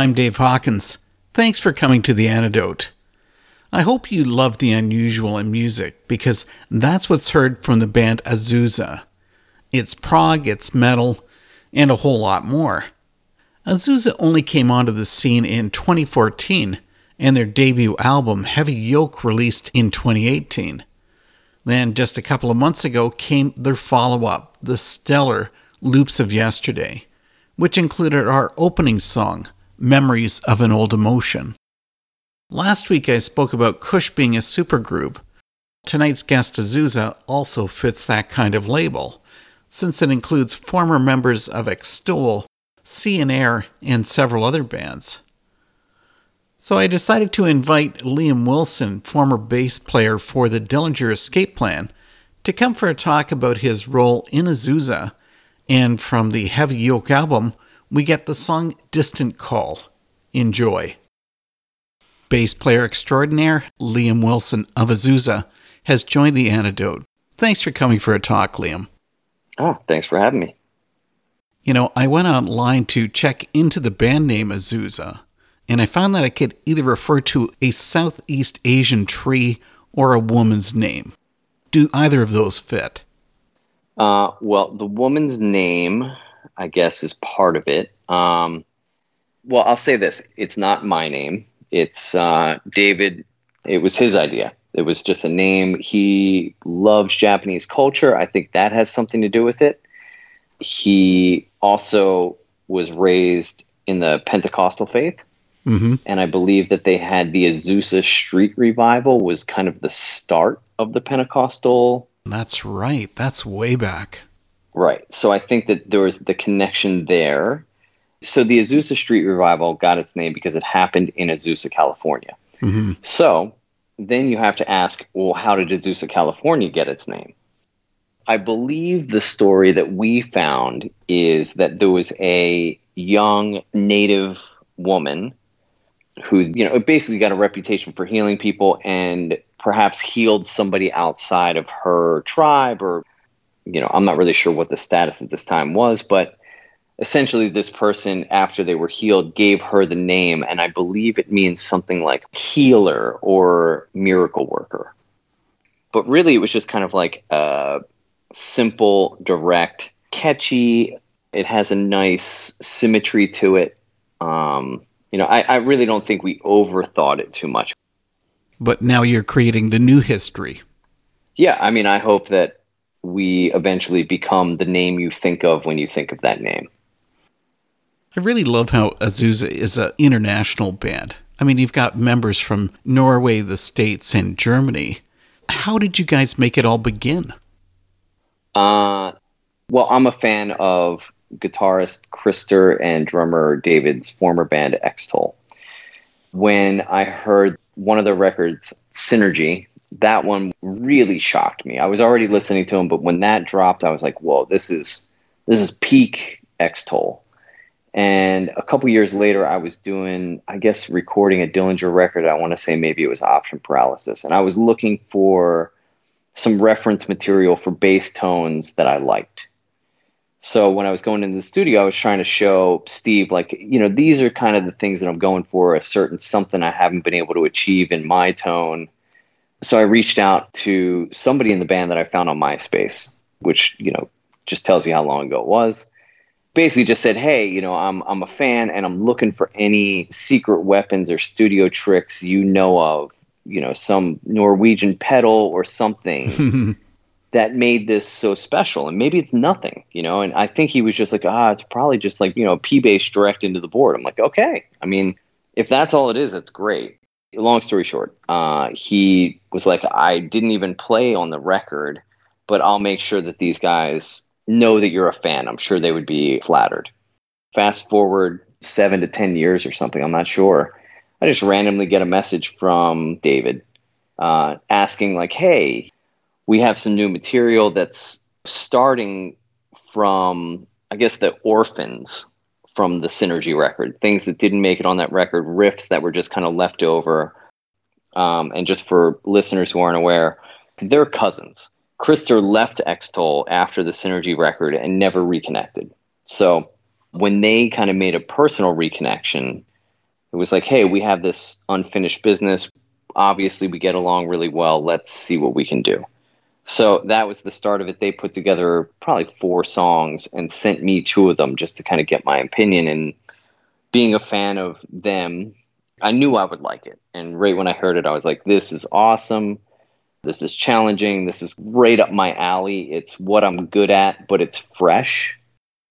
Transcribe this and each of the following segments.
I'm Dave Hawkins. Thanks for coming to The Antidote. I hope you love the unusual in music because that's what's heard from the band Azusa. It's prog, it's metal, and a whole lot more. Azusa only came onto the scene in 2014 and their debut album Heavy Yoke released in 2018. Then, just a couple of months ago, came their follow up, the stellar Loops of Yesterday, which included our opening song, Memories of an Old Emotion. Last week I spoke about Kush being a supergroup. Tonight's guest Azusa also fits that kind of label, since it includes former members of Extol, Sea and Air, and several other bands. So I decided to invite Liam Wilson, former bass player for the Dillinger Escape Plan, to come for a talk about his role in Azusa, and from the Heavy Yoke album, we get the song Distant Call. Enjoy. Bass player extraordinaire Liam Wilson of Azusa has joined the antidote. Thanks for coming for a talk, Liam. Oh, thanks for having me. You know, I went online to check into the band name Azusa, and I found that it could either refer to a Southeast Asian tree or a woman's name. Do either of those fit? Uh, well, the woman's name I guess, is part of it. Um, well, I'll say this: it's not my name. It's uh, David. It was his idea. It was just a name. He loves Japanese culture. I think that has something to do with it. He also was raised in the Pentecostal faith. Mm-hmm. And I believe that they had the Azusa Street Revival was kind of the start of the Pentecostal That's right. That's way back. Right. So I think that there was the connection there. So the Azusa Street Revival got its name because it happened in Azusa, California. hmm So then you have to ask, well, how did Azusa, California get its name? I believe the story that we found is that there was a young native woman who, you know, basically got a reputation for healing people and perhaps healed somebody outside of her tribe or, you know, I'm not really sure what the status at this time was, but essentially this person after they were healed gave her the name and i believe it means something like healer or miracle worker. But really it was just kind of like a simple direct catchy it has a nice symmetry to it. Um, you know I, I really don't think we overthought it too much. But now you're creating the new history. yeah i mean i hope that we eventually become the name you think of when you think of that name I really love how Azusa is an international band. I mean, you've got members from Norway, the States, and Germany. How did you guys make it all begin? Uh, well, I'm a fan of guitarist Krister and drummer David's former band Extol. When I heard one of their records, Synergy, that one really shocked me. I was already listening to him, but when that dropped, I was like, "Whoa, this is this is peak Extol." And a couple years later, I was doing, I guess, recording a Dillinger record. I want to say maybe it was Option Paralysis, and I was looking for some reference material for bass tones that I liked. So when I was going into the studio, I was trying to show Steve, like, you know, these are kind of the things that I'm going for, a certain something I haven't been able to achieve in my tone. So I reached out to somebody in the band that I found on MySpace, which, you know, just tells you how long ago it was. Basically just said, Hey, you know, I'm I'm a fan and I'm looking for any secret weapons or studio tricks you know of, you know, some Norwegian pedal or something that made this so special. And maybe it's nothing, you know. And I think he was just like, ah, it's probably just like, you know, P bass direct into the board. I'm like, okay. I mean, if that's all it is, that's great. Long story short, uh, he was like, I didn't even play on the record, but I'll make sure that these guys know that you're a fan. I'm sure they would be flattered. Fast forward seven to 10 years or something, I'm not sure. I just randomly get a message from David uh, asking, like, hey, we have some new material that's starting from, I guess, the orphans from the Synergy record, things that didn't make it on that record, riffs that were just kind of left over. Um, and just for listeners who aren't aware, they're cousins. Krister left Extol after the Synergy record and never reconnected. So when they kind of made a personal reconnection, it was like, hey, we have this unfinished business. Obviously, we get along really well. Let's see what we can do. So that was the start of it. They put together probably four songs and sent me two of them just to kind of get my opinion. And being a fan of them, I knew I would like it. And right when I heard it, I was like, this is awesome. This is challenging. This is right up my alley. It's what I'm good at, but it's fresh.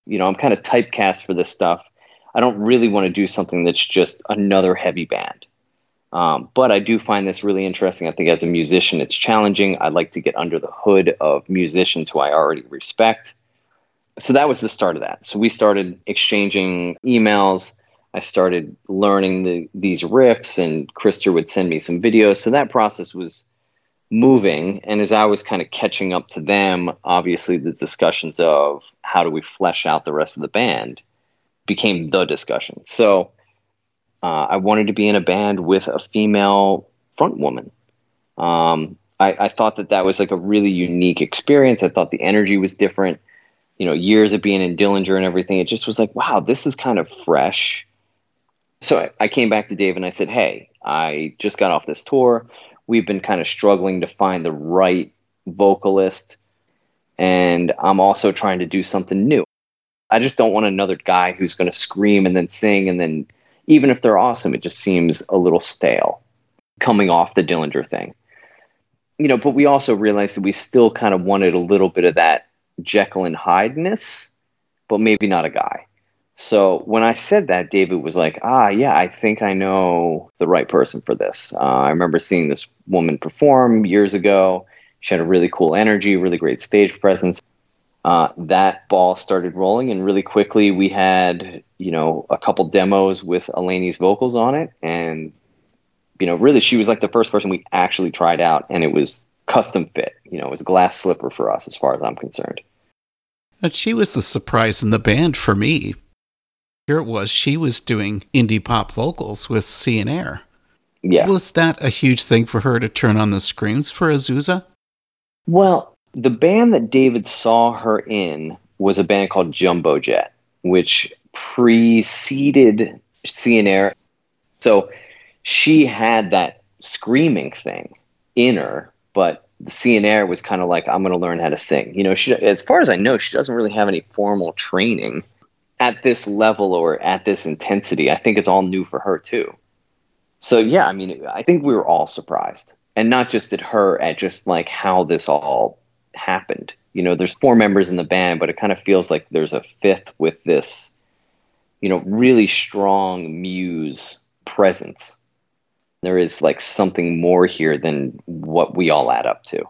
You know, I'm kind of typecast for this stuff. I don't really want to do something that's just another heavy band. Um, but I do find this really interesting. I think as a musician, it's challenging. I like to get under the hood of musicians who I already respect. So that was the start of that. So we started exchanging emails. I started learning the, these riffs, and Krister would send me some videos. So that process was moving. And as I was kind of catching up to them, obviously the discussions of how do we flesh out the rest of the band became the discussion. So uh, I wanted to be in a band with a female front woman. Um, I, I thought that that was like a really unique experience. I thought the energy was different. You know, years of being in Dillinger and everything, it just was like, wow, this is kind of fresh. So I, I came back to Dave and I said, hey, I just got off this tour. We've been kind of struggling to find the right vocalist. And I'm also trying to do something new. I just don't want another guy who's going to scream and then sing and then even if they're awesome, it just seems a little stale coming off the Dillinger thing. You know, but we also realized that we still kind of wanted a little bit of that Jekyll and Hyde ness, but maybe not a guy. So when I said that, David was like, ah, yeah, I think I know the right person for this. Uh, I remember seeing this woman perform years ago, She had a really cool energy, really great stage presence. Uh, that ball started rolling, and really quickly we had, you know, a couple demos with Eleni's vocals on it, and you know, really she was like the first person we actually tried out, and it was custom fit. You know, it was a glass slipper for us, as far as I'm concerned. But she was the surprise in the band for me. Here it was, she was doing indie pop vocals with Sea and Air. Yeah. Was that a huge thing for her to turn on the screams for Azusa? Well, the band that David saw her in was a band called Jumbo Jet, which preceded Air. So she had that screaming thing in her, but the Air was kind of like, I'm going to learn how to sing. You know, she, as far as I know, she doesn't really have any formal training at this level or at this intensity. I think it's all new for her too. So yeah, I mean, I think we were all surprised, and not just at her, at just like how this all happened. You know, there's four members in the band, but it kind of feels like there's a fifth with this, you know, really strong muse presence. There is like something more here than what we all add up to.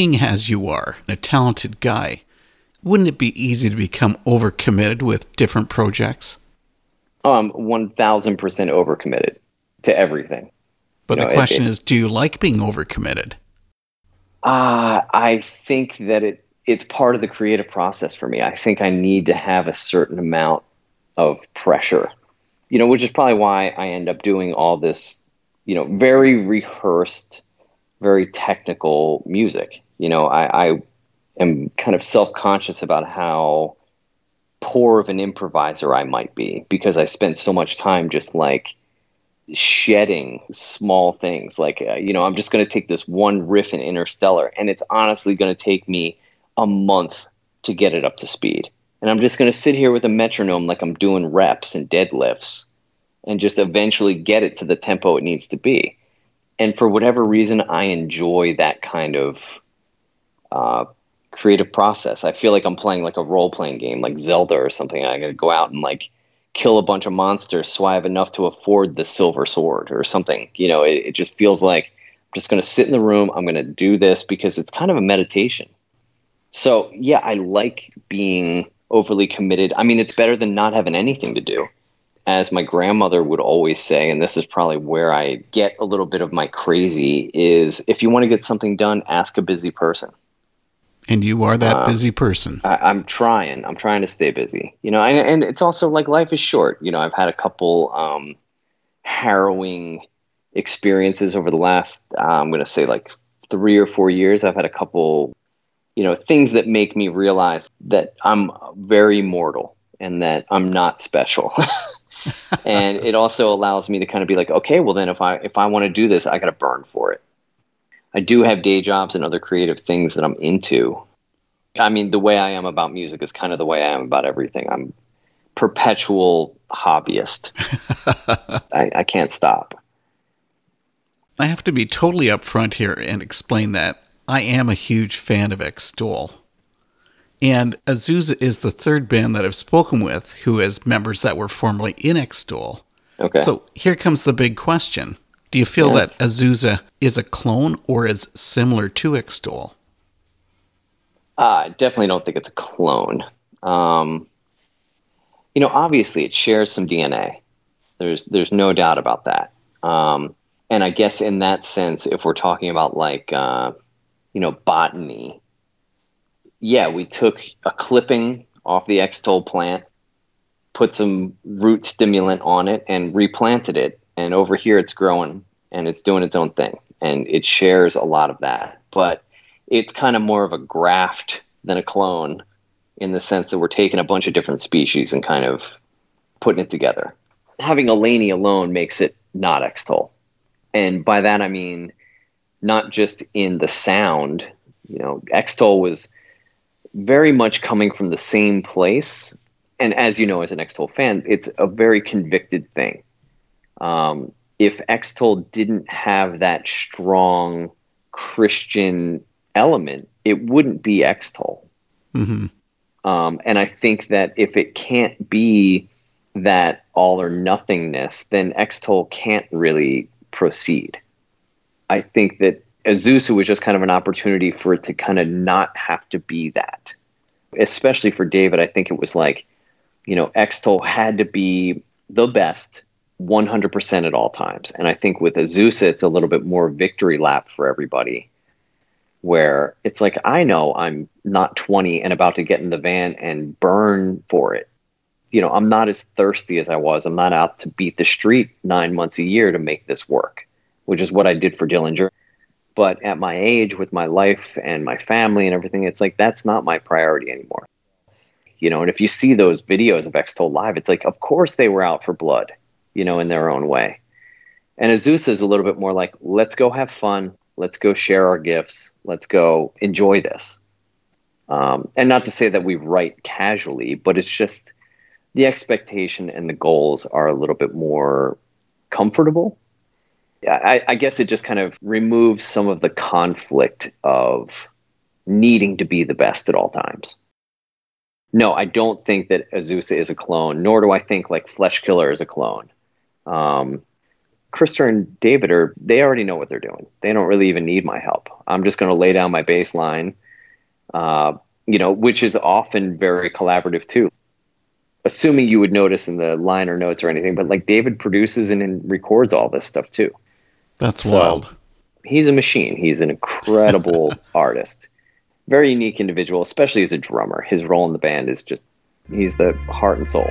Being as you are, a talented guy, wouldn't it be easy to become overcommitted with different projects? Oh, I'm 1000% overcommitted to everything. But You the know, it- question it- is do you like being overcommitted? Uh, I think that it it's part of the creative process for me. I think I need to have a certain amount of pressure, you know, which is probably why I end up doing all this, you know, very rehearsed, very technical music. You know, I, I am kind of self conscious about how poor of an improviser I might be because I spent so much time just like shedding small things like uh, you know i'm just going to take this one riff in interstellar and it's honestly going to take me a month to get it up to speed and I'm just going to sit here with a metronome like I'm doing reps and deadlifts and just eventually get it to the tempo it needs to be. And for whatever reason, I enjoy that kind of uh, creative process. I feel like I'm playing like a role playing game, like Zelda or something. I got to go out and like kill a bunch of monsters so I have enough to afford the silver sword or something. You know, it, it just feels like I'm just to sit in the room. I'm to do this because it's kind of a meditation. So, yeah, I like being overly committed. I mean, it's better than not having anything to do. As my grandmother would always say, and this is probably where I get a little bit of my crazy, is if you want to get something done, ask a busy person. And you are that Um, busy person. I, I'm trying. I'm trying to stay busy. You know, and, and it's also like life is short. You know, I've had a couple um, harrowing experiences over the last. Uh, I'm going to say like three or four years. I've had a couple, you know, things that make me realize that I'm very mortal and that I'm not special. and it also allows me to kind of be like, okay, well then if I if I want to do this, I got to burn for it. I do have day jobs and other creative things that I'm into. I mean, the way I am about music is kind of the way I am about everything. I'm perpetual hobbyist. I, I can't stop. I have to be totally upfront here and explain that I am a huge fan of Extol. And Azusa is the third band that I've spoken with who has members that were formerly in Extol. Okay. So here comes the big question. Do you feel Yes. that Azusa is a clone or is similar to Extol? Uh, I definitely don't think it's a clone. Um, you know, obviously it shares some DNA. There's there's no doubt about that. Um, and I guess in that sense, if we're talking about like uh, you know botany, yeah, we took a clipping off the Extol plant, put some root stimulant on it, and replanted it. And over here, it's growing and it's doing its own thing, and it shares a lot of that. But it's kind of more of a graft than a clone in the sense that we're taking a bunch of different species and kind of putting it together. Having Eleni alone makes it not Extol. And by that I mean not just in the sound, you know, Extol was very much coming from the same place. And as you know, as an Extol fan, it's a very convicted thing. Um, if Extol didn't have that strong Christian element, it wouldn't be Extol. hmm Um, and I think that if it can't be that all or nothingness, then Extol can't really proceed. I think that Azusa was just kind of an opportunity for it to kind of not have to be that. Especially for David, I think it was like, you know, Extol had to be the best 100% at all times. And I think with Azusa, it's a little bit more victory lap for everybody where it's like I know I'm not 20 and about to get in the van and burn for it. You know, I'm not as thirsty as I was. I'm not out to beat the street 9 months a year to make this work, which is what I did for Dillinger. But at my age with my life and my family and everything, it's like that's not my priority anymore. You know, and if you see those videos of Extol live, it's like of course they were out for blood, you know, in their own way. And Azusa is a little bit more like, let's go have fun. Let's go share our gifts. Let's go enjoy this. Um, and not to say that we write casually, but it's just the expectation and the goals are a little bit more comfortable. I, I guess it just kind of removes some of the conflict of needing to be the best at all times. No, I don't think that Azusa is a clone, nor do I think like Fleshkiller is a clone. Um, Krista and David are they already know what they're doing. They don't really even need my help. I'm just going to lay down my bassline, uh, you know, which is often very collaborative too. Assuming you would notice in the liner notes or anything, but like David produces and, and records all this stuff too. That's So- wild. He's a machine. He's an incredible artist, very unique individual, especially as a drummer. His role in the band is just he's the heart and soul.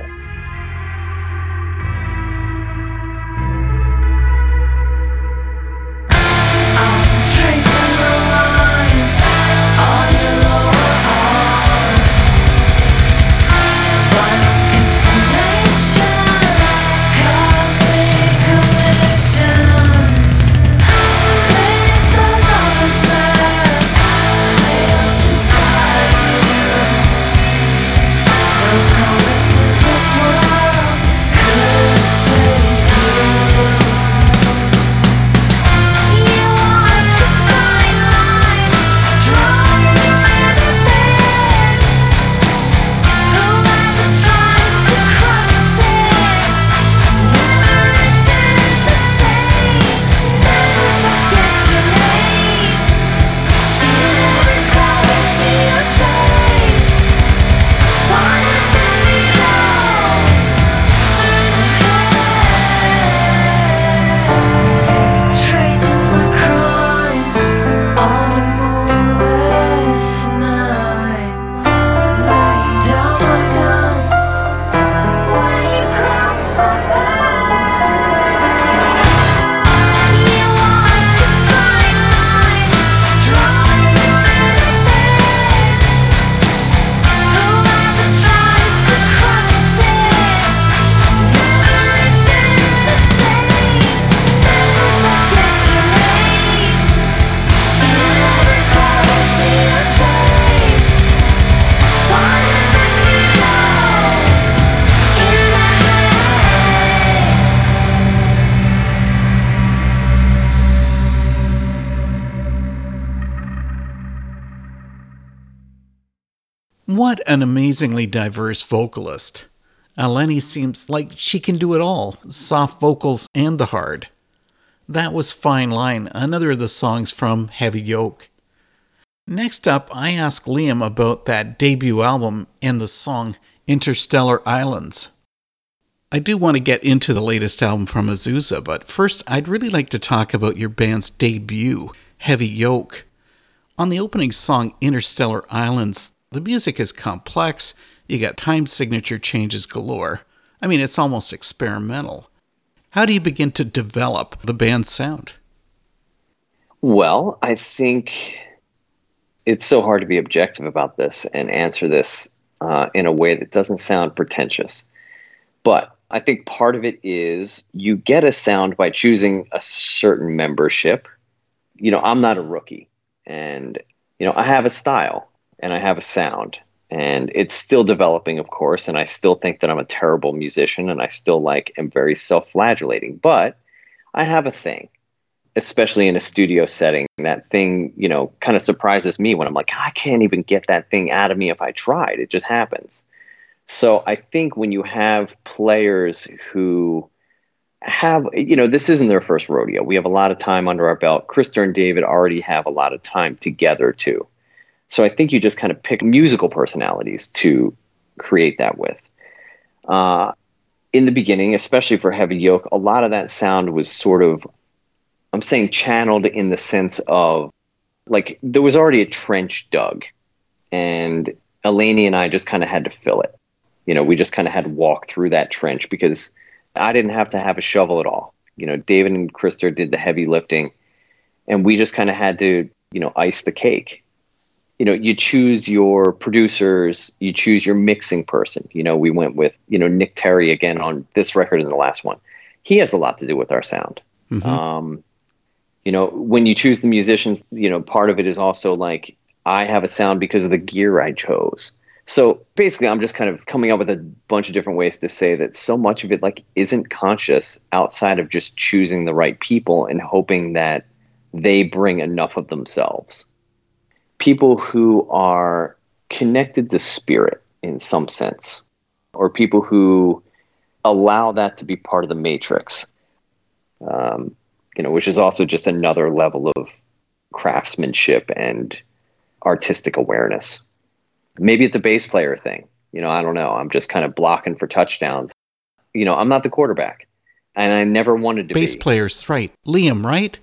What an amazingly diverse vocalist. Eleni seems like she can do it all soft vocals and the hard. That was Fine Line, another of the songs from Heavy Yoke. Next up, I ask Liam about that debut album and the song Interstellar Islands. I do want to get into the latest album from Azusa, but first I'd really like to talk about your band's debut, Heavy Yoke. On the opening song Interstellar Islands, the music is complex, you got time signature changes galore. I mean, it's almost experimental. How do you begin to develop the band's sound? Well, I think it's so hard to be objective about this and answer this uh, in a way that doesn't sound pretentious. But I think part of it is you get a sound by choosing a certain membership. You know, I'm not a rookie, and you know, I have a style and I have a sound, and it's still developing, of course. And I still think that I'm a terrible musician, and I still like am very self-flagellating. But I have a thing, especially in a studio setting. That thing, you know, kind of surprises me when I'm like, I can't even get that thing out of me if I tried. It just happens. So I think when you have players who have, you know, this isn't their first rodeo. We have a lot of time under our belt. Krister and David already have a lot of time together too. So I think you just kind of pick musical personalities to create that with. Uh, in the beginning, especially for Heavy Yoke, a lot of that sound was sort of, I'm saying channeled in the sense of like there was already a trench dug, and Eleni and I just kind of had to fill it you know, we just kind of had to walk through that trench because I didn't have to have a shovel at all. You know, David and Krister did the heavy lifting, and we just kind of had to, you know, ice the cake. You know, you choose your producers, you choose your mixing person. You know, we went with, you know, Nick Terry again on this record and the last one. He has a lot to do with our sound. Mm-hmm. Um, you know, when you choose the musicians, you know, part of it is also like I have a sound because of the gear I chose. So basically, I'm just kind of coming up with a bunch of different ways to say that so much of it like isn't conscious outside of just choosing the right people and hoping that they bring enough of themselves. People who are connected to spirit in some sense, or people who allow that to be part of the matrix. Um, you know, which is also just another level of craftsmanship and artistic awareness. Maybe it's a bass player thing. You know, I don't know. I'm just kind of blocking for touchdowns. You know, I'm not the quarterback, and I never wanted to bass be. players, right? Liam, right?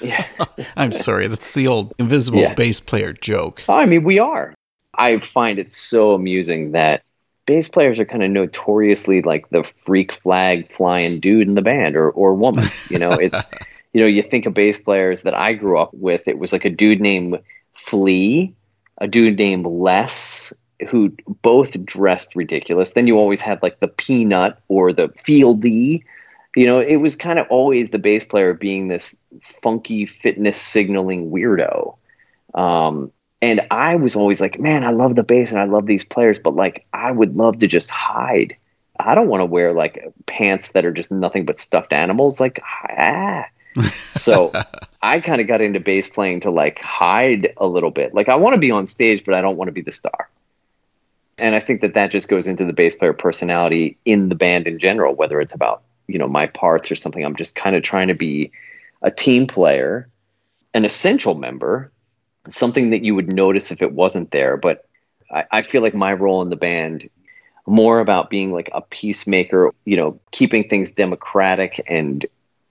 Yeah. I'm sorry. That's the old invisible yeah. bass player joke. I mean, we are. I find it so amusing that bass players are kind of notoriously like the freak flag flying dude in the band or, or woman. You know, it's, you know, you think of bass players that I grew up with, it was like a dude named Flea a dude named Les who both dressed ridiculous. Then you always had like the Peanut or the Fieldy. You know, it was kind of always the bass player being this funky fitness signaling weirdo. Um, and I was always like, man, I love the bass and I love these players, but like, I would love to just hide. I don't want to wear like pants that are just nothing but stuffed animals. Like, ah, so I kind of got into bass playing to like hide a little bit. Like I want to be on stage, but I don't want to be the star. And I think that that just goes into the bass player personality in the band in general, whether it's about, you know, my parts or something. I'm just kind of trying to be a team player, an essential member, something that you would notice if it wasn't there. But I, I feel like my role in the band more about being like a peacemaker, you know, keeping things democratic and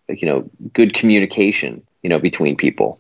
you know good communication you know between people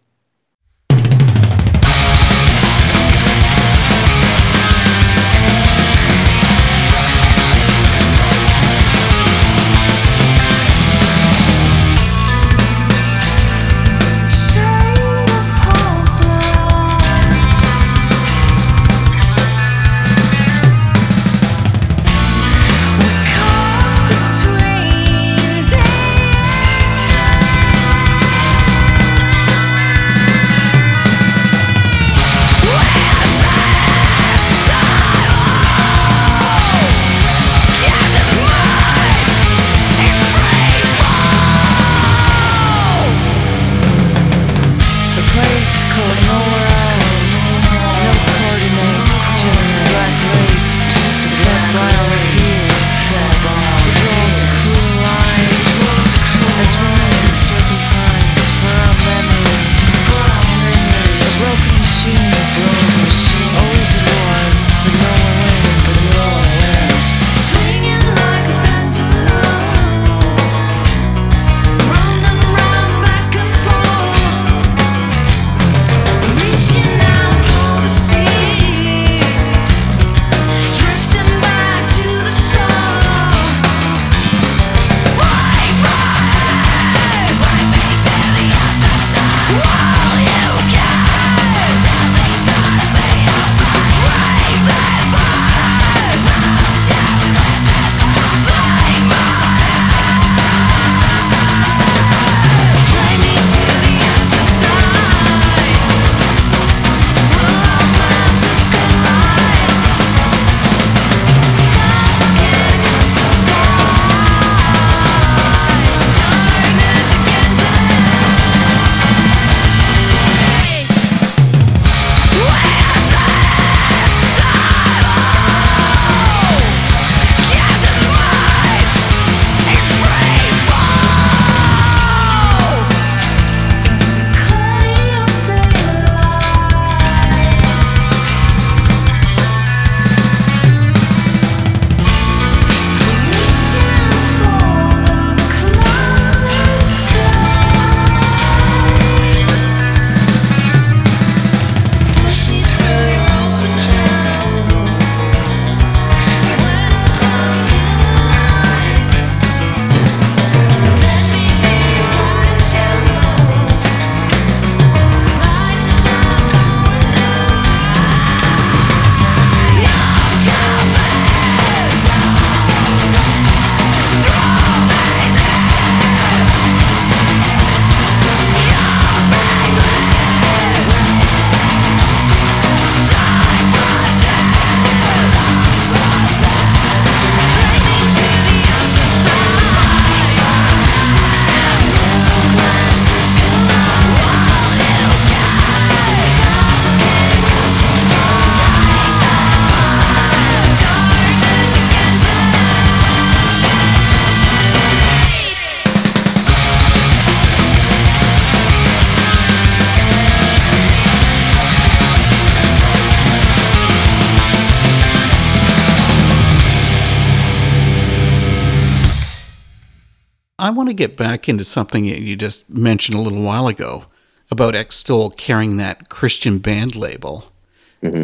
want to get back into something that you just mentioned a little while ago about Extol carrying that Christian band label.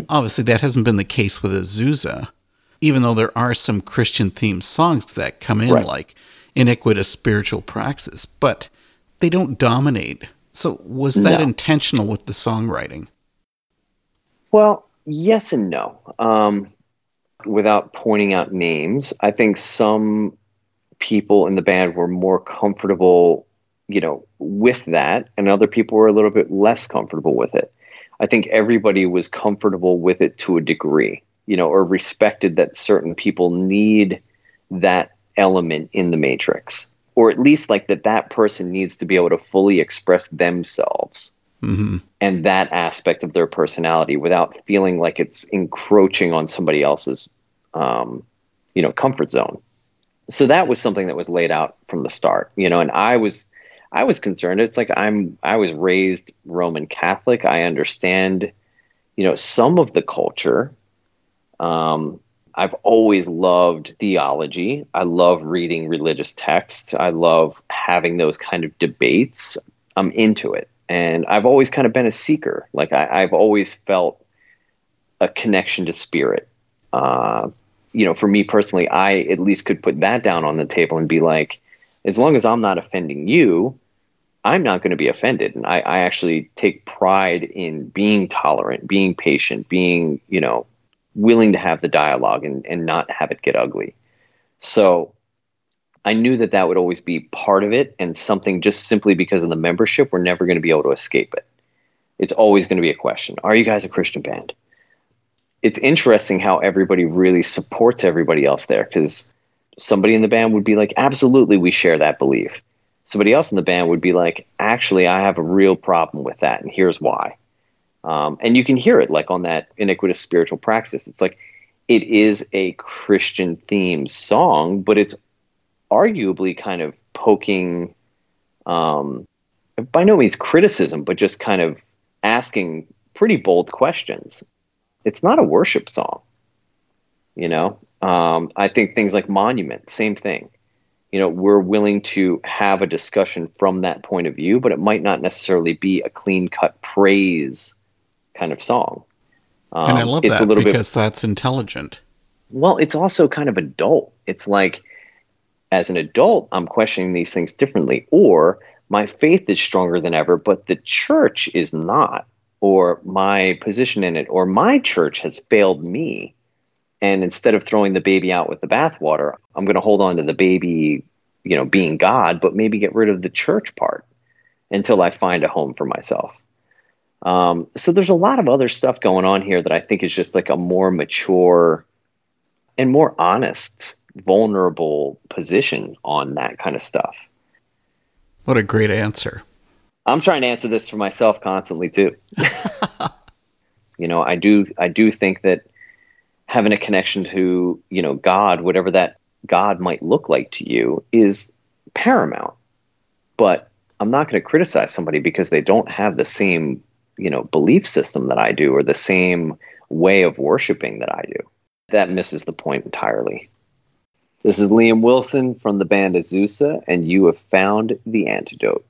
Obviously, that hasn't been the case with Azusa, even though there are some Christian themed songs that come in, Right. like Iniquitous Spiritual Praxis, but they don't dominate. So, was that No. intentional with the songwriting? Well, yes and no. Um, without pointing out names, I think some people in the band were more comfortable, you know, with that, and other people were a little bit less comfortable with it. I think everybody was comfortable with it to a degree, you know, or respected that certain people need that element in the matrix, or at least like that that person needs to be able to fully express themselves Mm-hmm. and that aspect of their personality without feeling like it's encroaching on somebody else's um, you know comfort zone so that was something that was laid out from the start you know and i was i was concerned. It's like i'm i was raised roman catholic. I understand you know some of the culture. Um, i've always loved theology. I love reading religious texts. I love having those kind of debates. I'm into it. And I've always kind of been a seeker. Like I, I've always felt a connection to spirit. Uh, you know, for me personally, I at least could put that down on the table and be like, as long as I'm not offending you, I'm not going to be offended. And I, I actually take pride in being tolerant, being patient, being, you know, willing to have the dialogue and, and not have it get ugly. So I knew that that would always be part of it and something just simply because of the membership, we're never going to be able to escape it. It's always going to be a question Are you guys a Christian band? It's interesting how everybody really supports everybody else there because somebody in the band would be like, Absolutely, we share that belief. Somebody else in the band would be like, Actually, I have a real problem with that, and here's why. Um, and you can hear it like on that iniquitous spiritual praxis. It's like it is a Christian theme song, but it's arguably kind of poking um, by no means criticism but just kind of asking pretty bold questions it's not a worship song you know um, i think things like monument same thing you know we're willing to have a discussion from that point of view but it might not necessarily be a clean cut praise kind of song um, and I love it's that a little bit because that's intelligent. well, it's also kind of adult. It's like, as an adult, I'm questioning these things differently, or my faith is stronger than ever, but the church is not, or my position in it, or my church has failed me. And instead of throwing the baby out with the bathwater, I'm going to hold on to the baby, you know, being God, but maybe get rid of the church part until I find a home for myself. Um, so there's a lot of other stuff going on here that I think is just like a more mature and more honest, vulnerable position on that kind of stuff. What a great answer. I'm trying to answer this for myself constantly too. you know, I do I do think that having a connection to, you know, God, whatever that God might look like to you is paramount. But I'm not going to criticize somebody because they don't have the same, you know, belief system that I do or the same way of worshiping that I do. That misses the point entirely. This is Liam Wilson from the band Azusa, and you have found the antidote.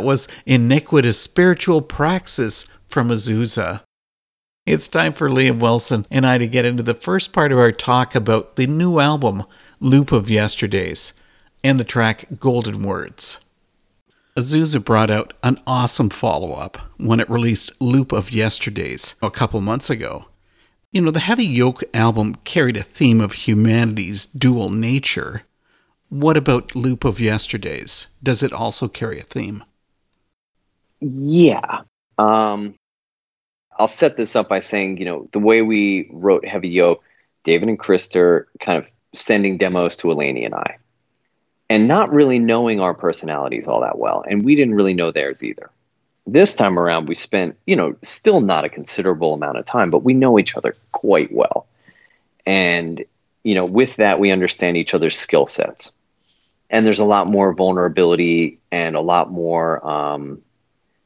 That was Iniquitous Spiritual Praxis from Azusa. It's time for Liam Wilson and I to get into the first part of our talk about the new album, Loop of Yesterdays, and the track Golden Words. Azusa brought out an awesome follow up when it released Loop of Yesterdays a couple months ago. You know, the Heavy Yoke album carried a theme of humanity's dual nature. What about Loop of Yesterdays? Does it also carry a theme? Yeah. Um, I'll set this up by saying, you know, the way we wrote Heavy Yoke, David and Christer kind of sending demos to Eleni and I, and not really knowing our personalities all that well. And we didn't really know theirs either. This time around, we spent, you know, still not a considerable amount of time, but we know each other quite well. And, you know, with that, we understand each other's skill sets. And there's a lot more vulnerability and a lot more, um,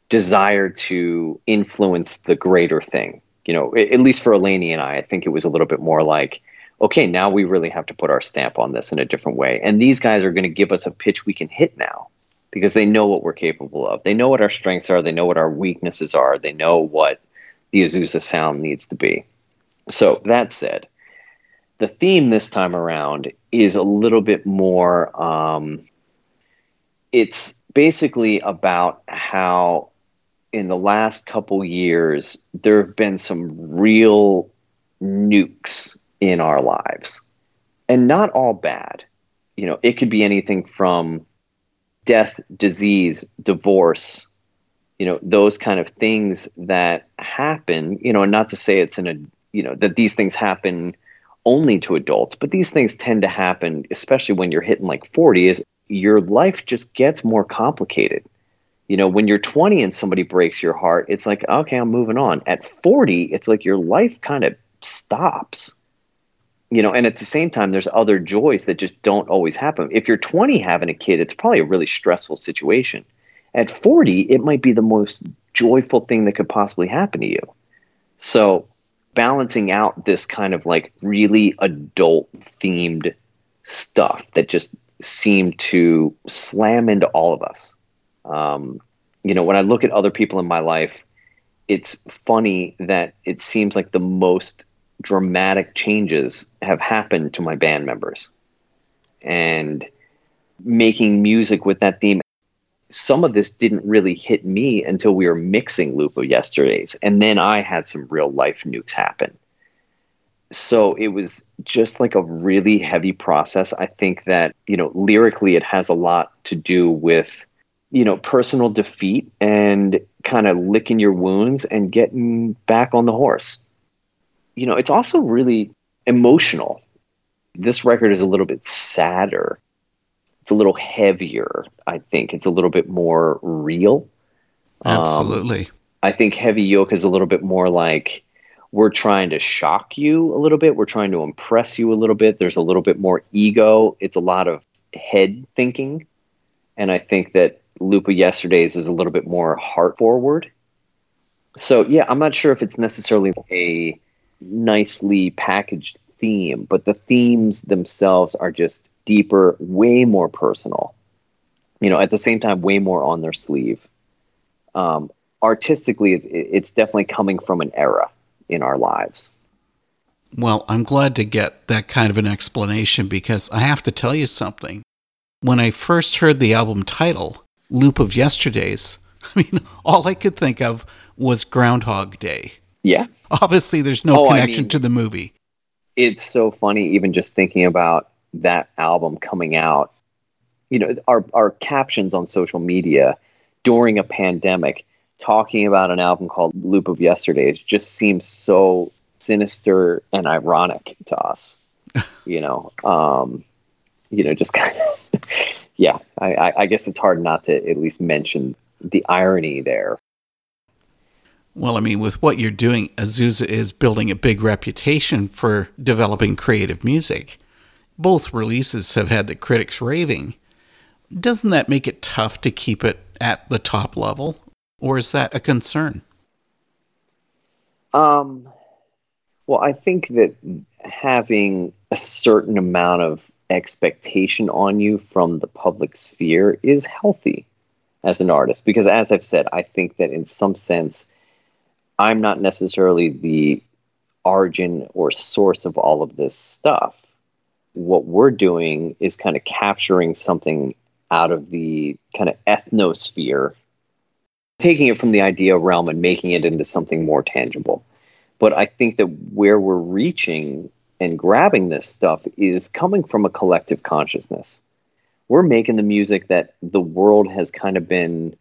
desire to influence the greater thing. You know, at least for Eleni and I, I think it was a little bit more like, okay, now we really have to put our stamp on this in a different way. And these guys are going to give us a pitch we can hit now because they know what we're capable of. They know what our strengths are. They know what our weaknesses are. They know what the Azusa sound needs to be. So that said, the theme this time around is a little bit more. Um, it's basically about how in the last couple years, there have been some real nukes in our lives, and not all bad. You know, it could be anything from death, disease, divorce, you know, those kind of things that happen, you know, and not to say it's in a, you know, that these things happen only to adults, but these things tend to happen, especially when you're hitting like 40, is your life just gets more complicated you know, when you're 20 and somebody breaks your heart, it's like, okay, I'm moving on. At 40, it's like your life kind of stops. You know, and at the same time, there's other joys that just don't always happen. If you're 20 having a kid, it's probably a really stressful situation. At 40, it might be the most joyful thing that could possibly happen to you. So, balancing out this kind of like really adult themed stuff that just seemed to slam into all of us um, you know, when I look at other people in my life, it's funny that it seems like the most dramatic changes have happened to my band members. And making music with that theme, some of this didn't really hit me until we were mixing Loop of Yesterdays. And then I had some real life nukes happen. So it was just like a really heavy process. I think that, you know, lyrically, it has a lot to do with you know, personal defeat and kind of licking your wounds and getting back on the horse. You know, it's also really emotional. This record is a little bit sadder. It's a little heavier, I think. It's a little bit more real. Absolutely. Um, I think Heavy Yoke is a little bit more like we're trying to shock you a little bit. We're trying to impress you a little bit. There's a little bit more ego. It's a lot of head thinking. And I think that Of Yesterdays is a little bit more heart forward. So yeah, I'm not sure if it's necessarily a nicely packaged theme, but the themes themselves are just deeper, way more personal. You know, at the same time, way more on their sleeve. Um, artistically, it's definitely coming from an era in our lives. Well, I'm glad to get that kind of an explanation because I have to tell you something. When I first heard the album title, loop of yesterdays. I mean, all I could think of was Groundhog Day. Yeah. Obviously, there's no oh, connection I mean, to the movie. It's so funny, even just thinking about that album coming out. You know, our, our captions on social media during a pandemic talking about an album called Loop of Yesterdays just seems so sinister and ironic to us. you know, um, you know, just kind of yeah, I, I guess it's hard not to at least mention the irony there. Well, I mean, with what you're doing, Azusa is building a big reputation for developing creative music. Both releases have had the critics raving. Doesn't that make it tough to keep it at the top level? Or is that a concern? Um, well, I think that having a certain amount of expectation on you from the public sphere is healthy. as an artist because as I've said, I think that in some sense I'm not necessarily the origin or source of all of this stuff. What we're doing is kind of capturing something out of the kind of ethnosphere, taking it from the idea realm and making it into something more tangible. But I think that where we're reaching and grabbing this stuff is coming from a collective consciousness. We're making the music that the world has kind of been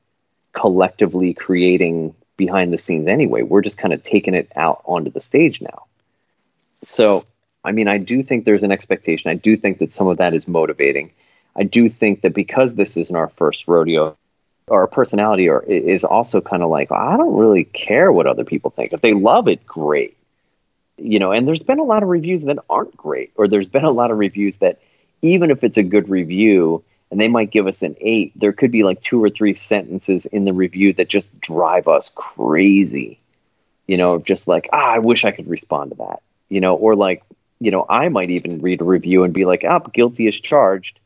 collectively creating behind the scenes anyway. We're just kind of taking it out onto the stage now. So, I mean, I do think there's an expectation. I do think that some of that is motivating. I do think that because this isn't our first rodeo, our personality are, is also kind of like, I don't really care what other people think. If they love it, great. You know, and there's been a lot of reviews that aren't great, or there's been a lot of reviews that, even if it's a good review, and they might give us an eight, there could be like two or three sentences in the review that just drive us crazy. You know, just like, ah, I wish I could respond to that. You know, or like, you know, I might even read a review and be like, ah, guilty as charged.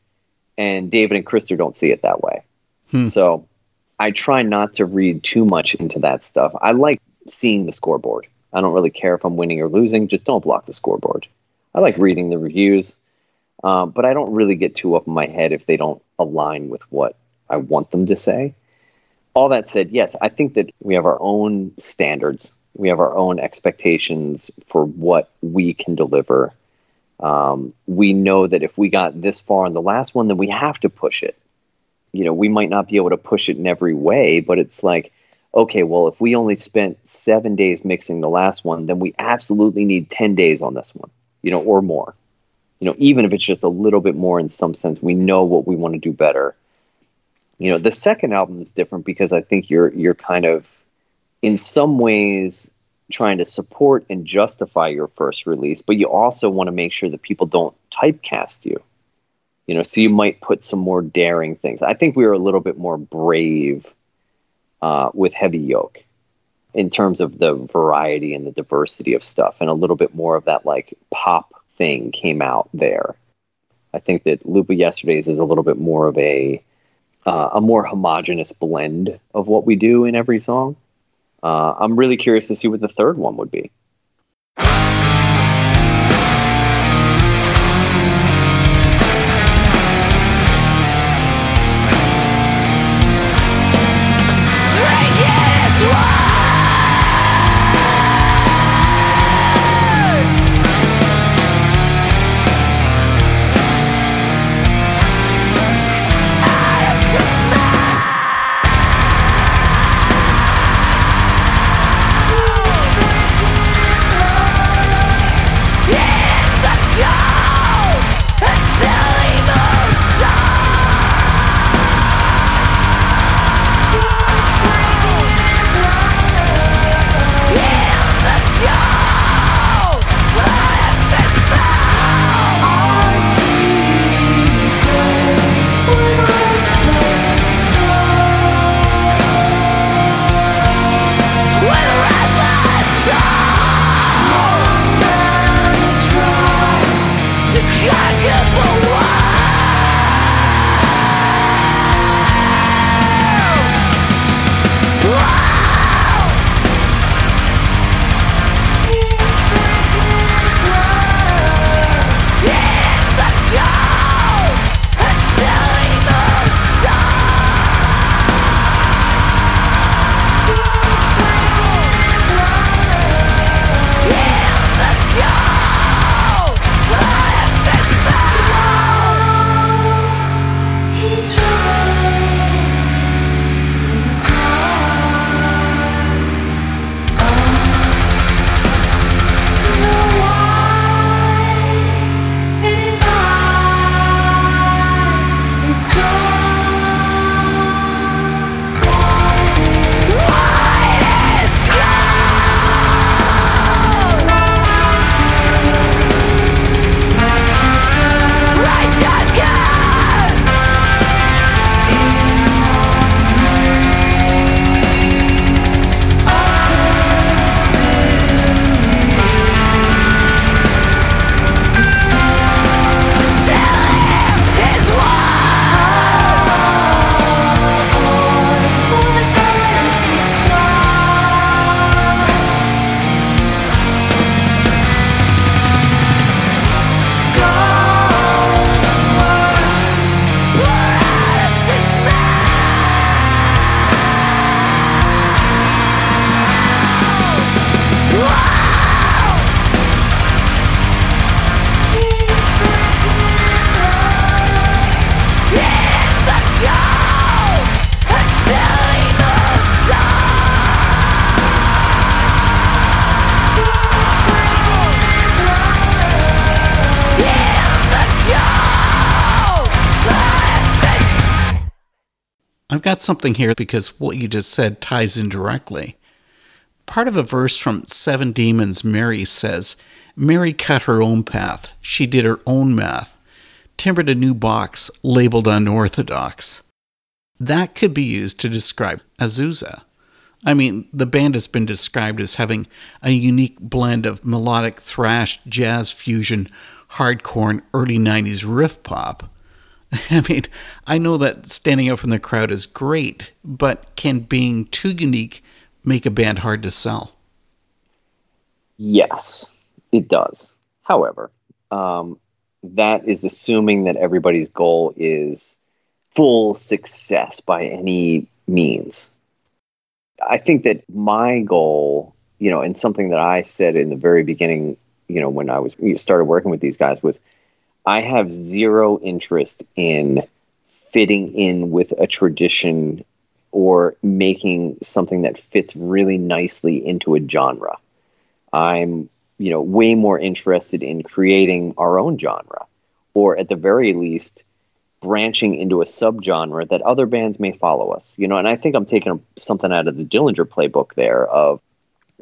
And David and Christer don't see it that way. Hmm. So I try not to read too much into that stuff. I like seeing the scoreboard. I don't really care if I'm winning or losing. Just don't block the scoreboard. I like reading the reviews, um, but I don't really get too up in my head if they don't align with what I want them to say. All that said, yes, I think that we have our own standards. We have our own expectations for what we can deliver. Um, we know that if we got this far in the last one, then we have to push it. You know, we might not be able to push it in every way, but it's like, okay, well, if we only spent seven days mixing the last one, then we absolutely need 10 days on this one, you know, or more. You know, even if it's just a little bit more in some sense, we know what we want to do better. You know, the second album is different because I think you're you're kind of in some ways trying to support and justify your first release, but you also want to make sure that people don't typecast you. You know, so you might put some more daring things. I think we were a little bit more brave uh, with Heavy Yoke in terms of the variety and the diversity of stuff, and a little bit more of that like pop thing came out there. I think that Loop of Yesterdays is a little bit more of a uh, a more homogenous blend of what we do in every song. Uh, I'm really curious to see what the third one would be. Got something here because what you just said ties in directly. Part of a verse from Seven Demons, Mary says, Mary cut her own path. She did her own math. Timbered a new box labeled unorthodox. That could be used to describe Azusa. I mean, the band has been described as having a unique blend of melodic thrash, jazz fusion, hardcore, and early 90s riff pop. I mean, I know that standing out from the crowd is great, but can being too unique make a band hard to sell? Yes, it does. However, um, that is assuming that everybody's goal is full success by any means. I think that my goal, you know, and something that I said in the very beginning, you know, when I was started working with these guys was I have zero interest in fitting in with a tradition or making something that fits really nicely into a genre. I'm, you know, way more interested in creating our own genre or at the very least branching into a subgenre that other bands may follow us. You know, and I think I'm taking something out of the Dillinger playbook there of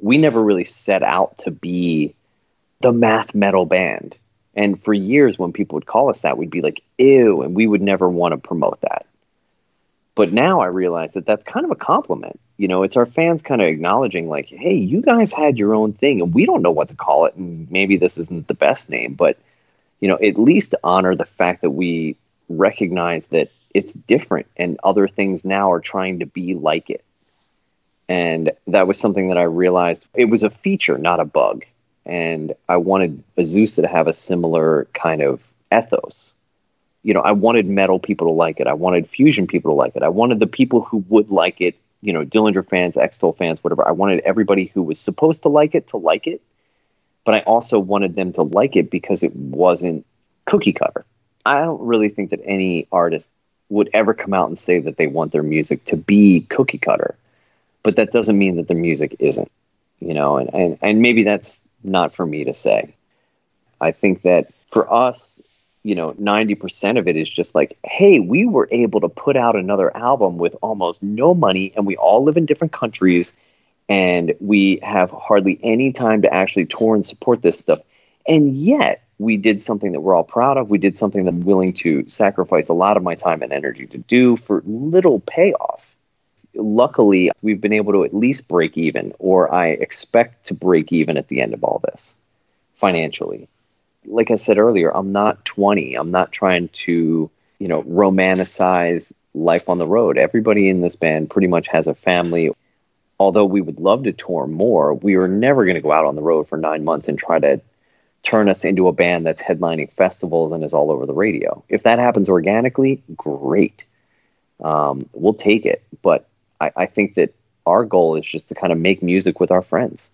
we never really set out to be the math metal band. And for years when people would call us that, we'd be like, ew, and we would never want to promote that. But now I realize that that's kind of a compliment. You know, it's our fans kind of acknowledging, like, hey, you guys had your own thing and we don't know what to call it. And maybe this isn't the best name, but, you know, at least honor the fact that we recognize that it's different and other things now are trying to be like it. And that was something that I realized it was a feature, not a bug. And I wanted Azusa to have a similar kind of ethos. You know, I wanted metal people to like it. I wanted fusion people to like it. I wanted the people who would like it, you know, Dillinger fans, Extol fans, whatever. I wanted everybody who was supposed to like it to like it. But I also wanted them to like it because it wasn't cookie cutter I don't really think that any artist would ever come out and say that they want their music to be cookie cutter. But that doesn't mean that their music isn't, you know, and, and, and maybe that's not for me to say. I think that for us, you know, 90% of it is just like, hey, we were able to put out another album with almost no money and we all live in different countries and we have hardly any time to actually tour and support this stuff. And yet, we did something that we're all proud of. We did something that I'm willing to sacrifice a lot of my time and energy to do for little payoff. Luckily, we've been able to at least break even, or I expect to break even at the end of all this financially. Like I said earlier, I'm not 20. I'm not trying to, you know, romanticize life on the road. Everybody in this band pretty much has a family. Although we would love to tour more, we are never going to go out on the road for nine months and try to turn us into a band that's headlining festivals and is all over the radio. If that happens organically, great. Um, we'll take it. But I, I think that our goal is just to kind of make music with our friends.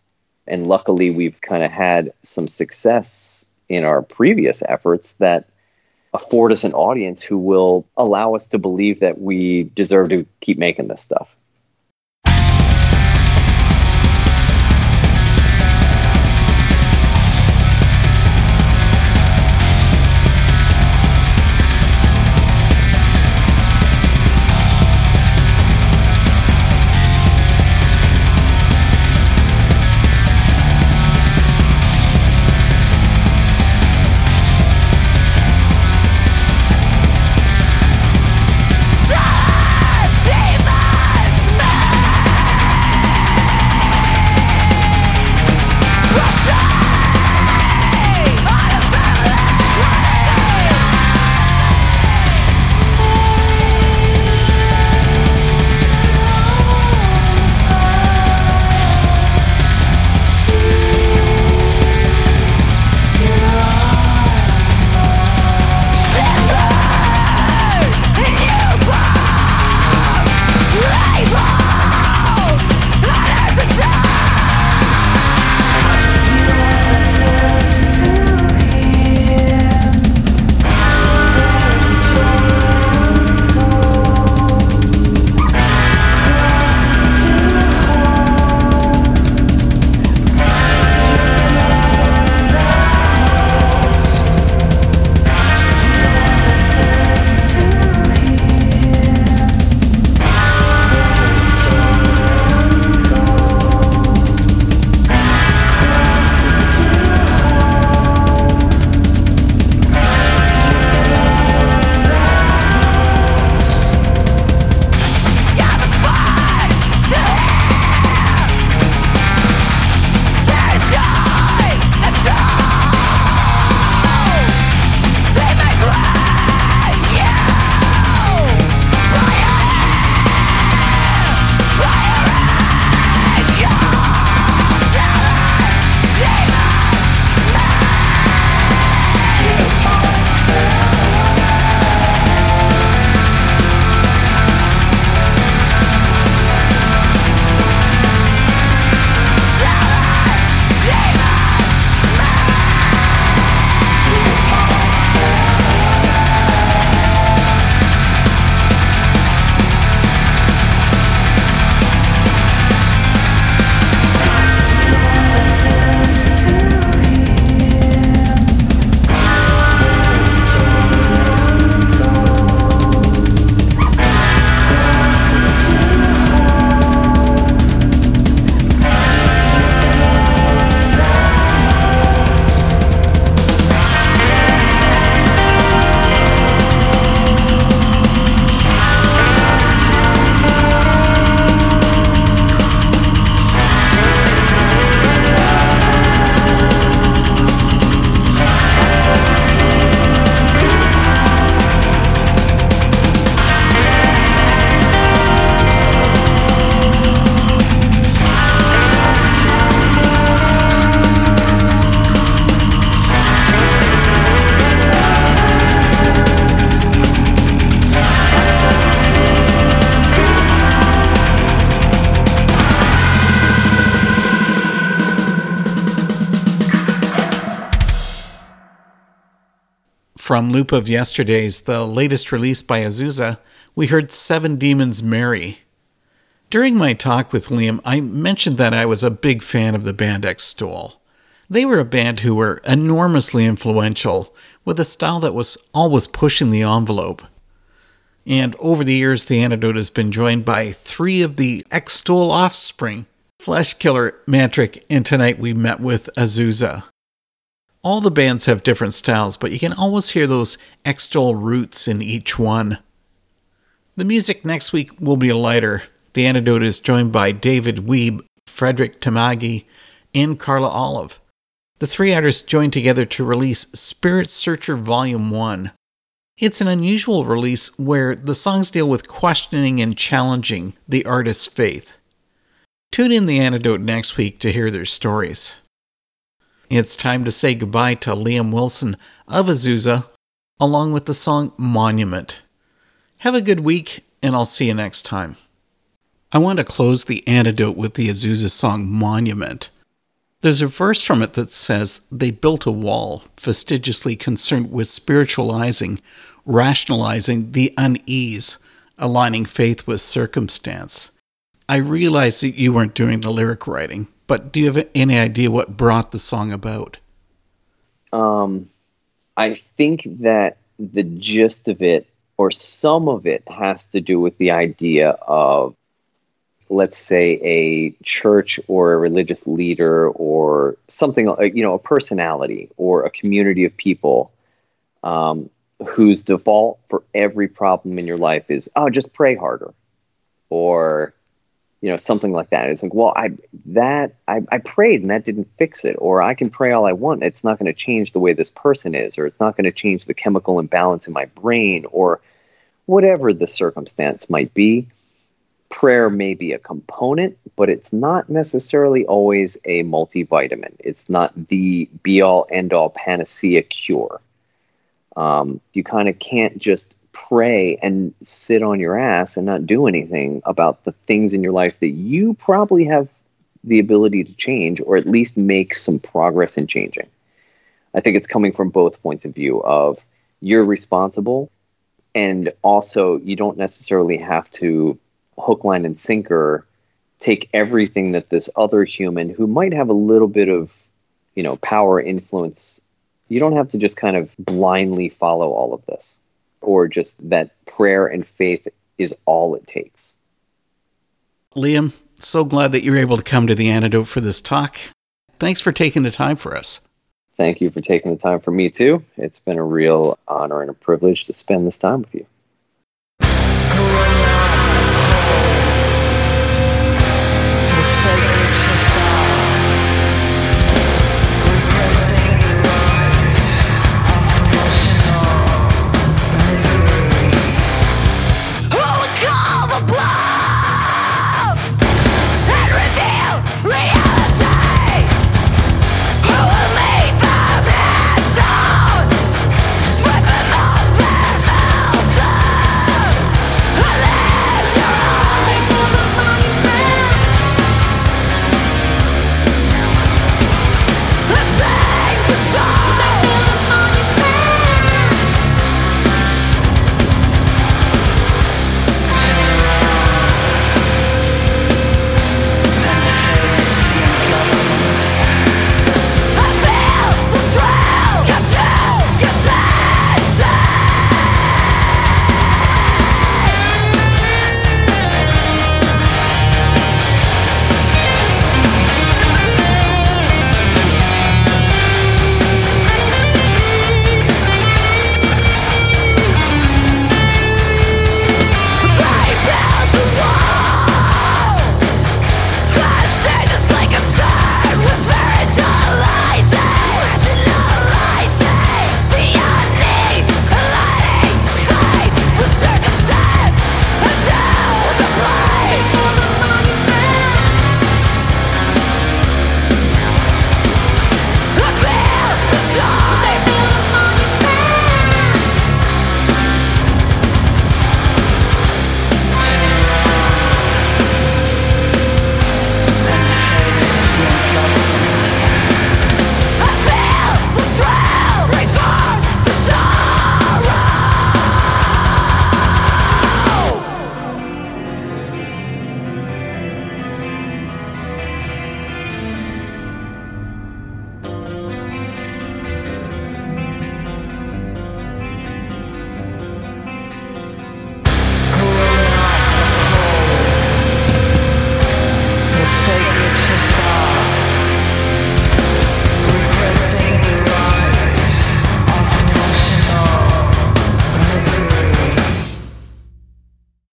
And luckily, we've kind of had some success in our previous efforts that afford us an audience who will allow us to believe that we deserve to keep making this stuff. From Loop of Yesterdays, the latest release by Azusa, we heard Seven Demons Mary. During my talk with Liam, I mentioned that I was a big fan of the band Extol. They were a band who were enormously influential, with a style that was always pushing the envelope. And over the years, the antidote has been joined by three of the Extol offspring Fleshkiller, Mantric, and tonight we met with Azusa. All the bands have different styles, but you can always hear those Extol roots in each one. The music next week will be lighter. The antidote is joined by David Weeb, Frederick Tamagi, and Carla Olive. The three artists joined together to release Spirit Searcher Volume 1. It's an unusual release where the songs deal with questioning and challenging the artist's faith. Tune in the antidote next week to hear their stories. It's time to say goodbye to Liam Wilson of Azusa, along with the song Monument. Have a good week, and I'll see you next time. I want to close the antidote with the Azusa song Monument. There's a verse from it that says, They built a wall, fastidiously concerned with spiritualizing, rationalizing the unease, aligning faith with circumstance. I realize that you weren't doing the lyric writing, but do you have any idea what brought the song about? Um, I think that the gist of it, or some of it, has to do with the idea of, let's say, a church or a religious leader or something, uh, you know, a personality or a community of people um, whose default for every problem in your life is, oh, just pray harder, or you know something like that. It's like well i that I, I prayed and that didn't fix it or i can pray all i want. It's not going to change the way this person is or it's not going to change the chemical imbalance in my brain or whatever the circumstance might be. Prayer may be a component but it's not necessarily always a multivitamin. It's not the be all end all panacea cure. Um, you kind of can't just pray and sit on your ass and not do anything about the things in your life that you probably have the ability to change or at least make some progress in changing. I think it's coming from both points of view of you're responsible and also you don't necessarily have to hook line and sinker take everything that this other human who might have a little bit of you know power influence you don't have to just kind of blindly follow all of this or just that prayer and faith is all it takes. Liam, so glad that you're able to come to the antidote for this talk. Thanks for taking the time for us. Thank you for taking the time for me too. It's been a real honor and a privilege to spend this time with you.